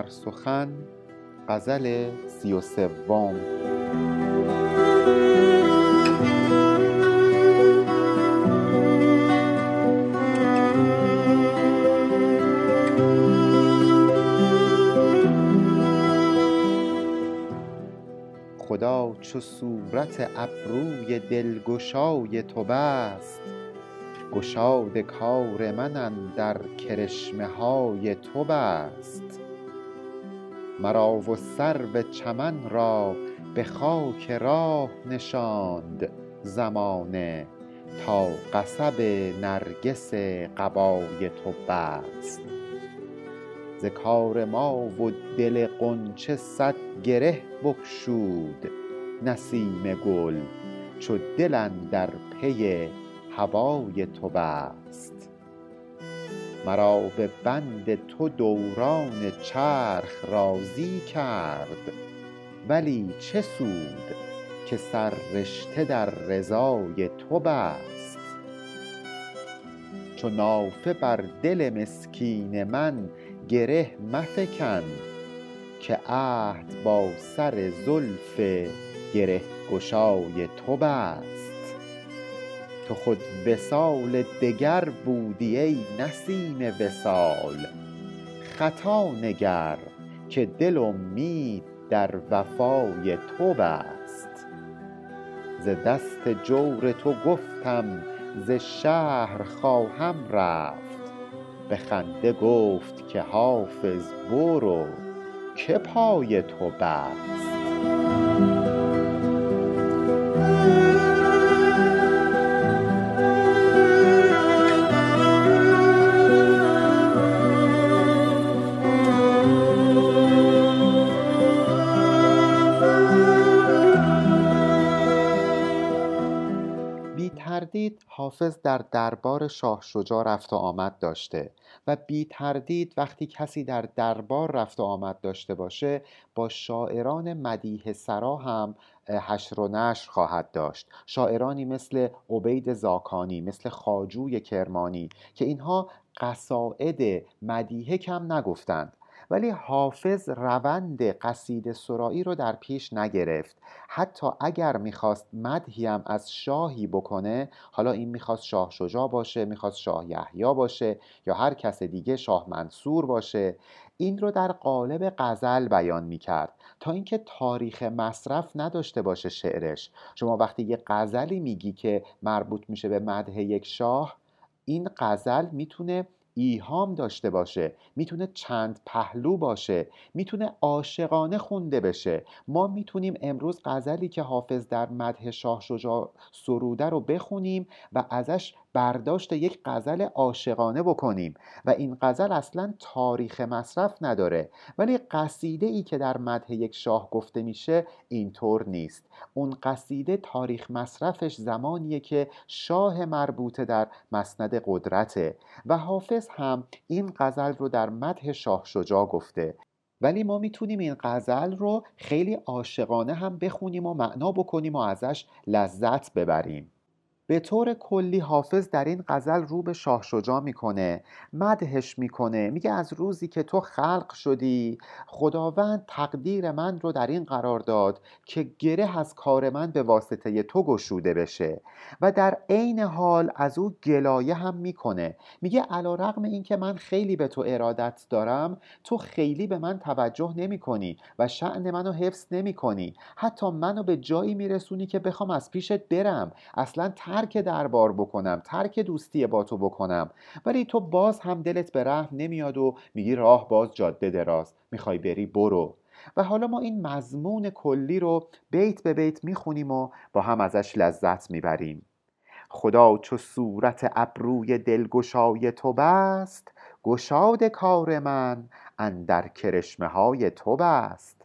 گوهر سخن غزل سی و سوم. خدا چو صورت ابروی دلگشای تو بست گشاد کار من اندر کرشمه های تو بست. مرا و سرو چمن را به خاک راه نشاند زمانه تا قصب نرگس قبای تو بست. ز کار ما و دل غنچه صد گره بگشود نسیم گل چو دل اندر پی هوای تو بست. مرا به بند تو دوران چرخ راضی کرد ولی چه سود که سررشته در رضای تو بست. چو نافه بر دل مسکین من گره مفکن که عهد با سر زلف گره گشای تو بست. تو خود وصال دگر بودی ای نسیم وصال. خطا نگر که دل امید در وفای تو بست ز دست جور تو گفتم ز شهر خواهم رفت. به خنده گفت که حافظ برو که پای تو بست. تردید حافظ در دربار شاه شجاع رفت و آمد داشته و بی تردید وقتی کسی در دربار رفت و آمد داشته باشه با شاعران مدیح سرا هم حشر و نشر خواهد داشت. شاعرانی مثل عبید زاکانی مثل خاجوی کرمانی که اینها قصائد مدیحه کم نگفتند. ولی حافظ روند قصیده سرایی رو در پیش نگرفت. حتی اگر می‌خواست مدحی هم از شاهی بکنه حالا این می‌خواست شاه شجاع باشه می‌خواست شاه یحیی باشه یا هر کس دیگه شاه منصور باشه این رو در قالب غزل بیان می‌کرد تا اینکه تاریخ مصرف نداشته باشه شعرش. شما وقتی یه غزلی میگی که مربوط میشه به مدح یک شاه این غزل می‌تونه ایهام داشته باشه می‌تونه چند پهلو باشه می‌تونه عاشقانه خونده بشه. ما می‌تونیم امروز غزلی که حافظ در مدح شاه شجاع سروده رو بخونیم و ازش برداشت یک غزل عاشقانه بکنیم و این غزل اصلا تاریخ مصرف نداره. ولی قصیده ای که در مدح یک شاه گفته میشه اینطور نیست. اون قصیده تاریخ مصرفش زمانیه که شاه مربوطه در مسند قدرته و حافظ هم این غزل رو در مدح شاه شجاع گفته. ولی ما می‌تونیم این غزل رو خیلی عاشقانه هم بخونیم و معنا بکنیم و ازش لذت ببریم. به طور کلی حافظ در این غزل رو به شاه شجاع می‌کنه مدحش می‌کنه میگه از روزی که تو خلق شدی خداوند تقدیر من رو در این قرار داد که گره از کار من به واسطه تو گشوده بشه. و در عین حال از او گلایه هم می‌کنه. میگه علا رقم این که من خیلی به تو ارادت دارم تو خیلی به من توجه نمی کنی و شعن منو حفظ نمی کنی حتی منو به جایی میرسونی که بخوام از پیشت برم. اصلا ترک دربار بکنم ترک دوستی با تو بکنم. ولی تو باز هم دلت به رحم نمیاد و میگی راه باز جاده دراز می‌خوای بری برو. و حالا ما این مضمون کلی رو بیت به بیت می‌خونیم و با هم ازش لذت می‌بریم. خدا چو صورت ابروی دلگشای تو بست گشاد کار من اندر کرشمه های تو بست.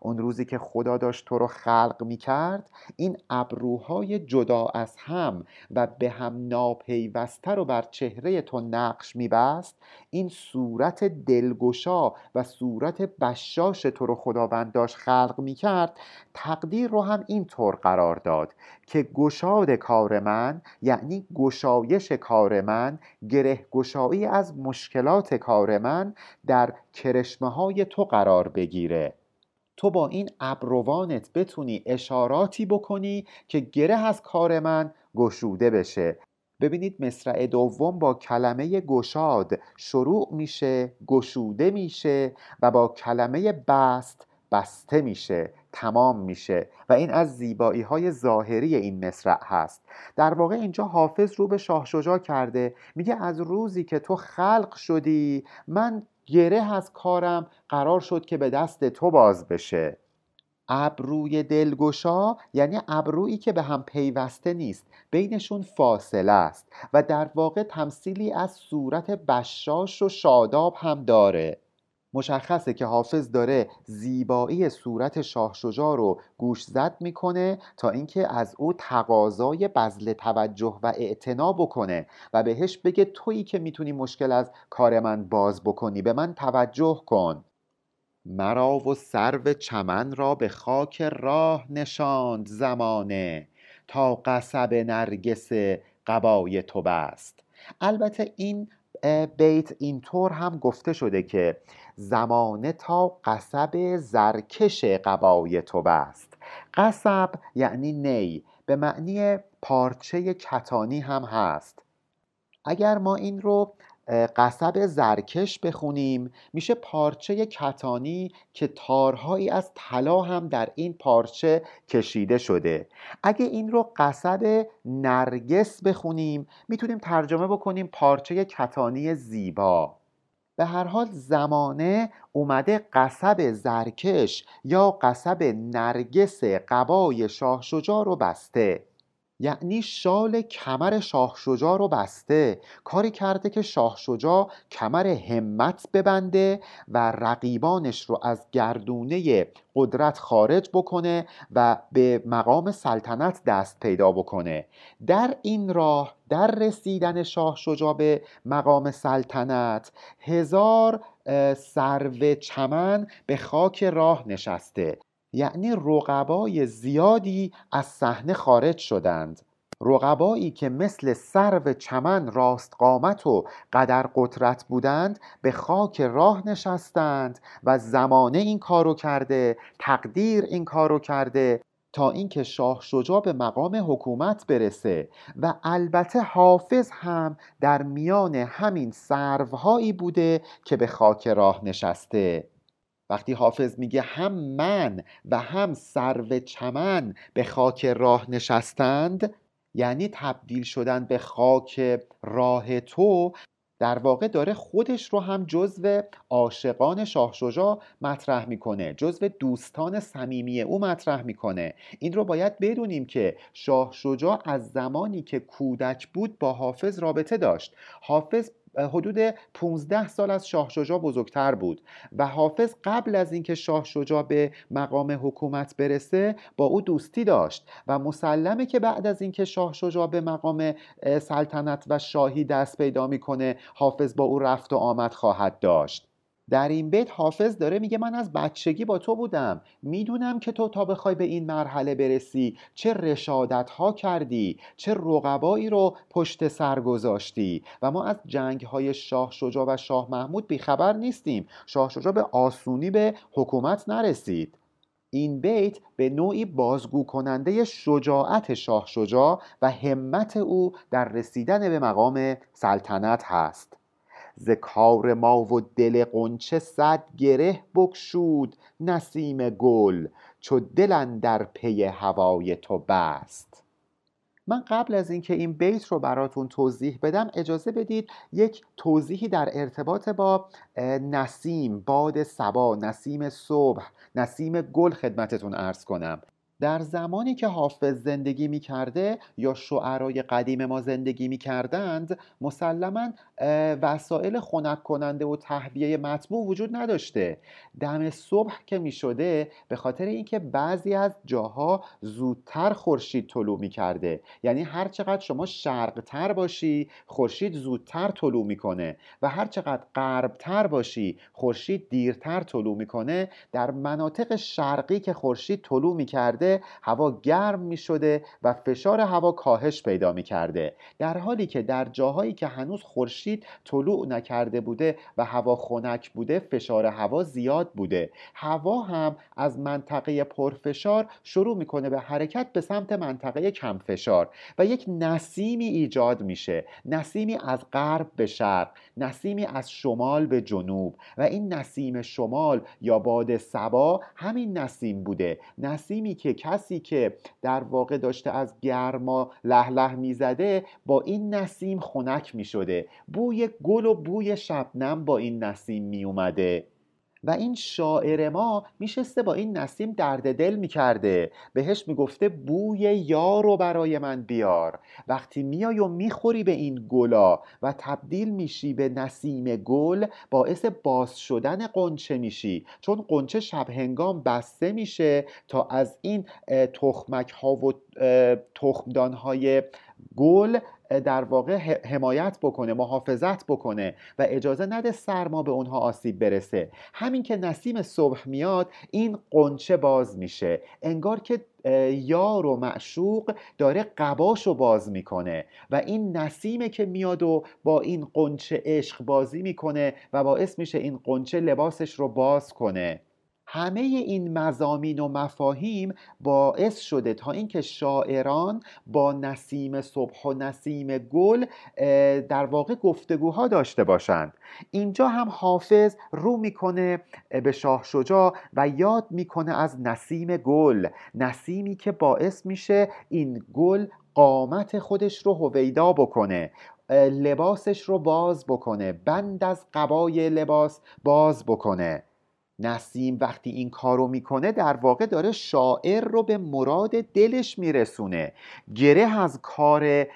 اون روزی که خدا داشت تو رو خلق می کرد این ابروهای جدا از هم و به هم ناپیوسته رو بر چهره تو نقش می بست این صورت دلگشا و صورت بشاش تو رو خداوند داشت خلق می کرد تقدیر رو هم اینطور قرار داد که گشاد کار من یعنی گشایش کار من گره گشایی از مشکلات کار من در کرشمه های تو قرار بگیره. تو با این ابروانت بتونی اشاراتی بکنی که گره از کار من گشوده بشه. ببینید مصرع دوم با کلمه گشاد شروع میشه گشوده میشه و با کلمه بست بسته میشه تمام میشه و این از زیبایی های ظاهری این مصرع هست. در واقع اینجا حافظ رو به شاه شجاع کرده میگه از روزی که تو خلق شدی من گره از کارم قرار شد که به دست تو باز بشه. ابروی دلگشا یعنی ابرویی که به هم پیوسته نیست بینشون فاصله است و در واقع تمثیلی از صورت بشاش و شاداب هم داره. مشخصه که حافظ داره زیبایی صورت شاه شجاع رو گوش زد می‌کنه تا اینکه از او تقاضای بذل توجه و اعتنا بکنه و بهش بگه تویی که می‌تونی مشکل از کار من باز بکنی به من توجه کن. مرا و سرو چمن را به خاک راه نشاند زمانه تا قصب نرگس قبای تو بست. البته این بیت اینطور هم گفته شده که زمانه تا قصب زرکش قبای تو بست. قصب یعنی نی به معنی پارچه کتانی هم هست. اگر ما این رو قصب زرکش بخونیم. میشه پارچه کتانی که تارهایی از طلا هم در این پارچه کشیده شده. اگه این رو قصب نرگس بخونیم می‌تونیم ترجمه بکنیم پارچه کتانی زیبا. به هر حال زمانه اومده قصب زرکش یا قصب نرگس قبای شاه شجاع رو بسته. یعنی شال کمر شاه شجاع رو بسته. کاری کرده که شاه شجاع کمر همت ببنده و رقیبانش رو از گردونه قدرت خارج بکنه و به مقام سلطنت دست پیدا بکنه. در این راه در رسیدن شاه شجاع به مقام سلطنت هزار سرو چمن به خاک راه نشسته. یعنی رقبای زیادی از صحنه خارج شدند. رقبایی که مثل سرو چمن راست قامت و قدر قدرت بودند به خاک راه نشستند و زمانه این کارو کرده تقدیر این کارو کرده تا اینکه شاه شجاع به مقام حکومت برسه و البته حافظ هم در میان همین سروهایی بوده که به خاک راه نشسته. وقتی حافظ میگه هم من و هم سرو چمن به خاک راه نشستند یعنی تبدیل شدن به خاک راه تو در واقع داره خودش رو هم جزو عاشقان شاه شجاع مطرح می‌کنه جزو دوستان صمیمی او مطرح می‌کنه. این رو باید بدونیم که شاه شجاع از زمانی که کودک بود با حافظ رابطه داشت. حافظ حدود 15 سال از شاه شجاع بزرگتر بود و حافظ قبل از اینکه شاه شجاع به مقام حکومت برسه با او دوستی داشت و مسلمه که بعد از اینکه شاه شجاع به مقام سلطنت و شاهی دست پیدا می‌کنه حافظ با او رفت و آمد خواهد داشت. در این بیت حافظ داره میگه من از بچگی با تو بودم. می‌دونم که تو تا بخوای به این مرحله برسی چه رشادت ها کردی چه رقبایی رو پشت سر گذاشتی. و ما از جنگ های شاه شجاع و شاه محمود بیخبر نیستیم. شاه شجاع به آسونی به حکومت نرسید. این بیت به نوعی بازگو کننده شجاعت شاه شجاع و همت او در رسیدن به مقام سلطنت هست. ز کار ما و دل قنچه صد گره بگشود نسیم گل چو دل در پی هوای تو بست. من قبل از اینکه این بیت رو براتون توضیح بدم اجازه بدید یک توضیحی در ارتباط با نسیم باد سبا نسیم صبح نسیم گل خدمتتون ارز کنم. در زمانی که حافظ زندگی می کرده یا شعرای قدیم ما زندگی می کردند مسلما وسایل خنک کننده و تهویه مطبوع وجود نداشته. دم صبح که می شده به خاطر اینکه بعضی از جاها زودتر خورشید طلوع می کرده یعنی هر چقدر شما شرقتر باشی خورشید زودتر طلوع می‌کنه. و هر چقدر غربتر باشی خورشید دیرتر طلوع می‌کنه. در مناطق شرقی که خورشید طلوع می‌کرده هوا گرم می شده و فشار هوا کاهش پیدا می کرده در حالی که در جاهایی که هنوز خورشید طلوع نکرده بوده و هوا خنک بوده فشار هوا زیاد بوده. هوا هم از منطقه پرفشار شروع می‌کنه به حرکت به سمت منطقه کم فشار و یک نسیمی ایجاد میشه. نسیمی از غرب به شرق نسیمی از شمال به جنوب و این نسیم شمال یا باد سبا همین نسیم بوده. نسیمی که کسی که در واقع داشته از گرما له له می‌زده با این نسیم خنک می‌شده. بوی گل و بوی شبنم با این نسیم میومده و این شاعر ما میشسته با این نسیم درد دل می‌کرده. بهش می‌گفته بوی یار رو برای من بیار. وقتی میای و می‌خوری به این گلا و تبدیل میشی به نسیم گل باعث باز شدن قنچه میشی. چون قنچه شب هنگام بسته میشه تا از این تخمک ها و تخمدان های گل در واقع حمایت بکنه محافظت بکنه و اجازه نده سرما به اونها آسیب برسه. همین که نسیم صبح میاد این قنچه باز میشه. انگار که یار و معشوق داره قباشو باز می‌کنه و این نسیمه که میاد و با این قنچه عشق بازی می‌کنه و باعث میشه این قنچه لباسش رو باز کنه. همه این مزامین و مفاهیم باعث شده تا اینکه شاعران با نسیم صبح و نسیم گل در واقع گفتگوها داشته باشند. اینجا هم حافظ رو می‌کنه به شاه شجاع و یاد می‌کنه از نسیم گل. نسیمی که باعث میشه این گل قامت خودش رو هویدا بکنه لباسش رو باز بکنه بند از قبای لباس باز بکنه. نسیم وقتی این کارو می‌کنه در واقع داره شاعر رو به مراد دلش میرسونه. گره از کار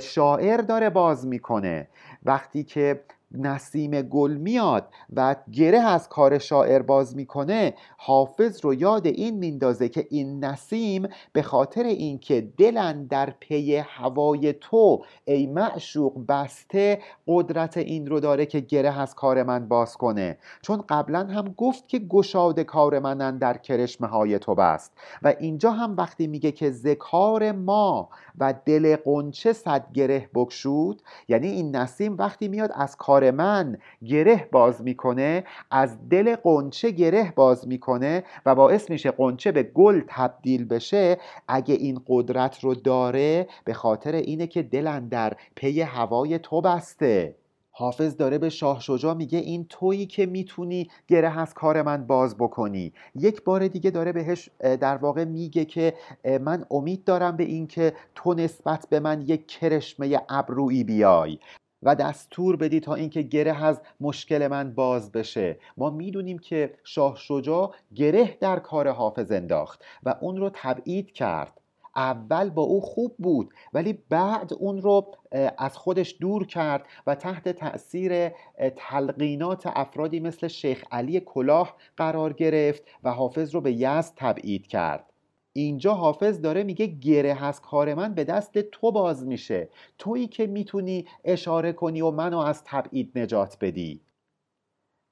شاعر داره باز می‌کنه. وقتی که نسیم گل میاد و گره از کار شاعر باز می‌کنه حافظ رو یاد این میندازه که این نسیم به خاطر اینکه دلن در پی هوای تو ای معشوق بسته قدرت این رو داره که گره از کار من باز کنه. چون قبلا هم گفت که گشاد کار منن در کرشمه های تو بست. و اینجا هم وقتی میگه که ذکار ما و دل قنچه صد گره بکشود یعنی این نسیم وقتی میاد از کار من گره باز می‌کنه از دل قنچه گره باز می‌کنه و باعث میشه قنچه به گل تبدیل بشه. اگه این قدرت رو داره به خاطر اینه که دلن در پی هوای تو بسته. حافظ داره به شاه شجاع میگه این تویی که می‌تونی گره از کار من باز بکنی. یک بار دیگه داره بهش در واقع میگه که من امید دارم به اینکه تو نسبت به من یک کرشمه ابرویی بیای. و دستور بدی تا اینکه گره از مشکل من باز بشه. ما می‌دونیم که شاه شجاع گره در کار حافظ انداخت و اون رو تبعید کرد. اول با او خوب بود ولی بعد اون رو از خودش دور کرد و تحت تأثیر تلقینات افرادی مثل شیخ علی کلاه قرار گرفت و حافظ رو به یزد تبعید کرد. اینجا حافظ داره میگه گره از کار من به دست تو باز میشه. تویی که می‌تونی اشاره کنی و منو از تبعید نجات بدی.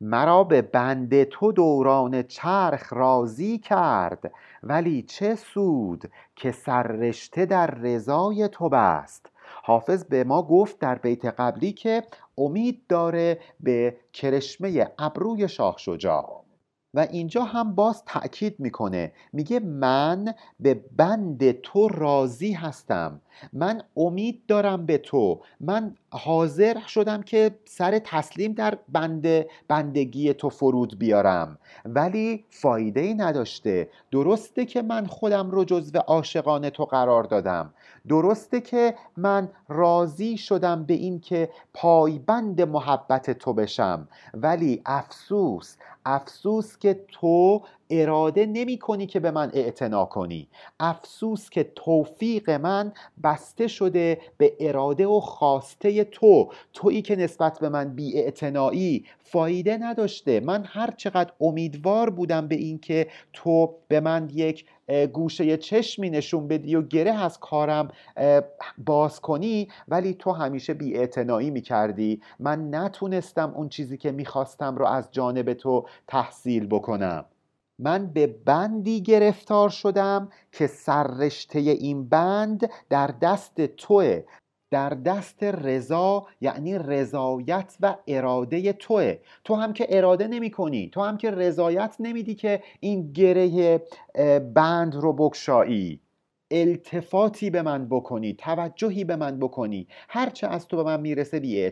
مرا به بند تو دوران چرخ راضی کرد ولی چه سود که سررشته در رضای تو بست. حافظ به ما گفت در بیت قبلی که امید داره به کرشمه ابروی شاه شجاع. و اینجا هم باز تأکید می‌کنه میگه من به بند تو راضی هستم. من امید دارم به تو. من حاضر شدم که سر تسلیم در بند بندگی تو فرود بیارم. ولی فایده ای نداشته. درسته که من خودم رو جزو عاشقان تو قرار دادم. درسته که من راضی شدم به این که پایبند محبت تو بشم. ولی افسوس افسوس که تو اراده نمی کنی که به من اعتنا کنی. افسوس که توفیق من بسته شده به اراده و خواسته تو. تویی که نسبت به من بی فایده نداشته. من هر چقدر امیدوار بودم به اینکه تو به من یک گوشه چشمی نشون بدی و گره از کارم باز کنی ولی تو همیشه بی می کردی. من نتونستم اون چیزی که می‌خواستم رو از جانب تو تحصیل بکنم. من به بندی گرفتار شدم که سررشته این بند در دست توه در دست رضا یعنی رضایت و اراده توه. تو هم که اراده نمی کنی تو هم که رضایت نمیدی که این گره بند رو بکشایی. التفاتی به من بکنی توجهی به من بکنی. هرچه از تو به من می‌رسه بی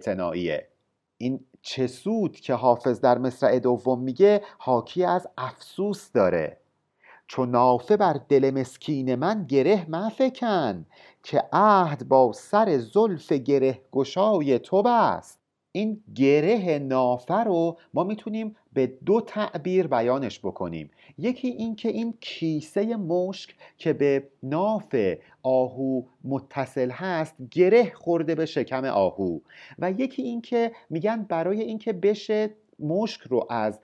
این چه سود که حافظ در مصرع دوم میگه حاکی از افسوس داره. چون نافه بر دل مسکین من گره مفکن که عهد با سر زلف گره گشای تو بست این گره نافه رو ما می‌تونیم به دو تعبیر بیانش بکنیم. یکی این که این کیسه مشک که به ناف آهو متصل هست گره خورده به شکم آهو. و یکی این که میگن برای اینکه بشه مشک رو از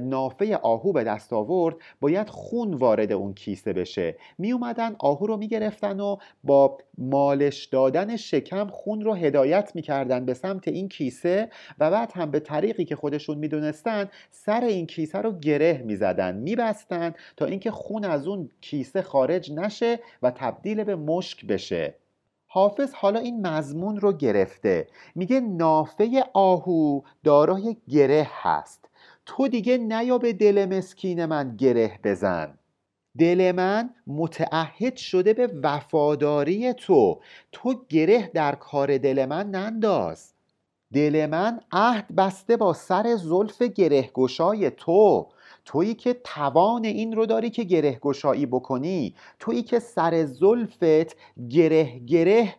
نافه آهو به دست آورد باید خون وارد اون کیسه بشه. می اومدن آهو رو می‌گرفتن و با مالش دادن شکم خون رو هدایت می‌کردن به سمت این کیسه و بعد هم به طریقی که خودشون می‌دونستن سر این کیسه رو گره می‌زدن میبستن تا اینکه خون از اون کیسه خارج نشه و تبدیل به مشک بشه. حافظ حالا این مضمون رو گرفته. میگه نافه آهو دارای گره هست. تو دیگه نیا به دل مسکین من گره بزن. دل من متعهد شده به وفاداری تو. تو گره در کار دل من ننداز. دل من عهد بسته با سر زلف گره گشای تو. تویی که توان این رو داری که گره گشایی بکنی تویی که سر زلفت گره گره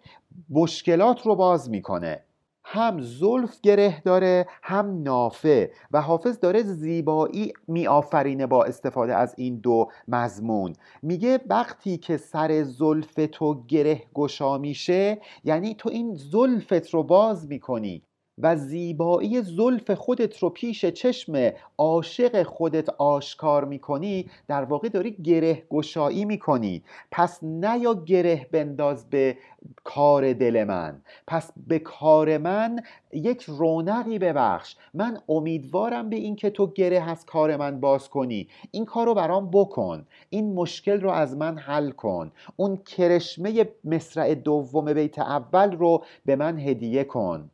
مشکلات رو باز می‌کنه. هم زلف گره داره هم نافه و حافظ داره زیبایی میآفرینه با استفاده از این دو مضمون. میگه وقتی که سر زلف تو گره گشا میشه یعنی تو این زلفت رو باز می‌کنی. و زیبایی زلف خودت رو پیش چشم عاشق خودت آشکار می‌کنی در واقع داری گره گشایی می‌کنی. پس نیا گره بنداز به کار دل من. پس به کار من یک رونقی ببخش. من امیدوارم به اینکه تو گره از کار من باز کنی. این کار رو برام بکن. این مشکل رو از من حل کن. اون کرشمه مصرع دوم بیت اول رو به من هدیه کن.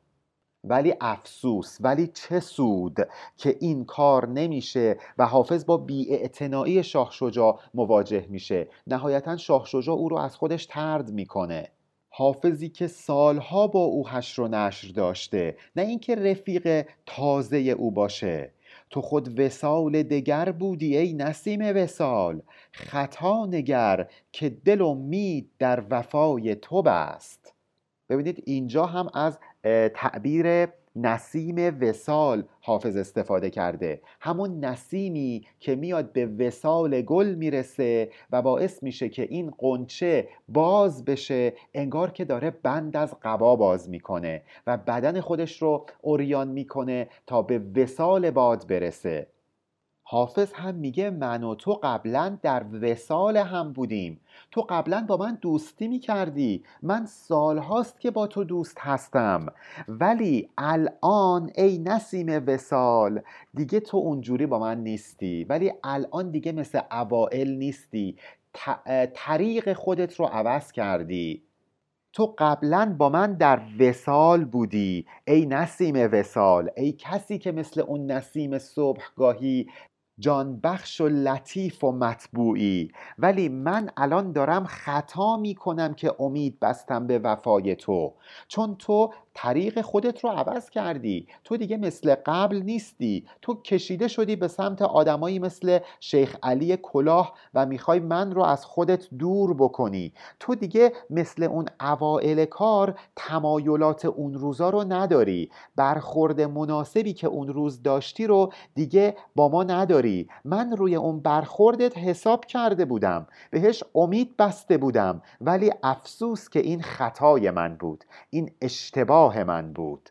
ولی افسوس ولی چه سود که این کار نمیشه و حافظ با بیاعتنایی شاه شجاع مواجه میشه. نهایتا شاه شجاع او رو از خودش ترد می‌کنه. حافظی که سالها با او حشر و نشر داشته نه اینکه رفیق تازه او باشه. تو خود وسال دگر بودی ای نسیم وسال خطا نگر که دل امید در وفای تو بست. ببینید اینجا هم از تعبیر نسیم وسال حافظ استفاده کرده. همون نسیمی که میاد به وسال گل می‌رسه و باعث میشه که این قنچه باز بشه انگار که داره بند از قبا باز می‌کنه و بدن خودش رو اوریان می‌کنه تا به وسال باد برسه. حافظ هم میگه من و تو قبلا در وسال هم بودیم. تو قبلا با من دوستی می‌کردی. من سالهاست که با تو دوست هستم. ولی الان ای نسیم وسال دیگه تو اونجوری با من نیستی. ولی الان دیگه مثل اوائل نیستی. طریق خودت رو عوض کردی. تو قبلا با من در وسال بودی. ای نسیم وسال ای کسی که مثل اون نسیم صبحگاهی جان بخش و لطیف و مطبوعی. ولی من الان دارم خطا می کنم که امید بستم به وفای تو. چون تو طریق خودت رو عوض کردی. تو دیگه مثل قبل نیستی. تو کشیده شدی به سمت آدمایی مثل شیخ علی کلاه و می‌خوای من رو از خودت دور بکنی. تو دیگه مثل اون اوائل کار تمایلات اون روزا رو نداری. برخورد مناسبی که اون روز داشتی رو دیگه با ما نداری. من روی اون برخوردت حساب کرده بودم. بهش امید بسته بودم. ولی افسوس که این خطای من بود. این اشتباه من بود.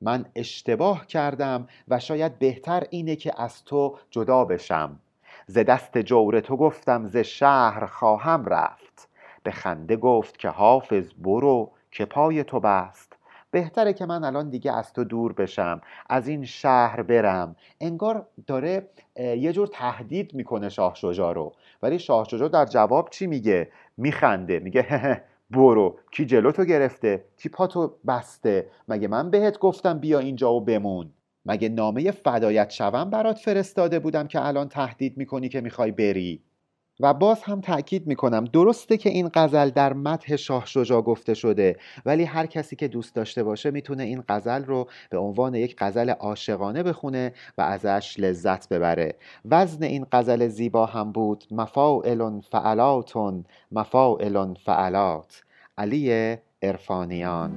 من اشتباه کردم و شاید بهتر اینه که از تو جدا بشم. ز دست جور تو گفتم ز شهر خواهم رفت. به خنده گفت که حافظ برو که پای تو بست. بهتره که من الان دیگه از تو دور بشم از این شهر برم. انگار داره یه جور تهدید می‌کنه شاه شجاع رو. ولی شاه شجاع در جواب چی میگه؟ میخنده میگه برو کی جلو تو گرفته کی پاتو بسته. مگه من بهت گفتم بیا اینجا و بمون؟ مگه نامه فدایت شوم برات فرستاده بودم که الان تهدید می‌کنی که می‌خوای بری؟ و باز هم تاکید می‌کنم درسته که این غزل در متح شاه شجا گفته شده ولی هر کسی که دوست داشته باشه می‌تونه این غزل رو به عنوان یک غزل عاشقانه بخونه و ازش لذت ببره. وزن این غزل زیبا هم بود مفاعل فعلاتون مفاعل فعلات. علی عرفانیان.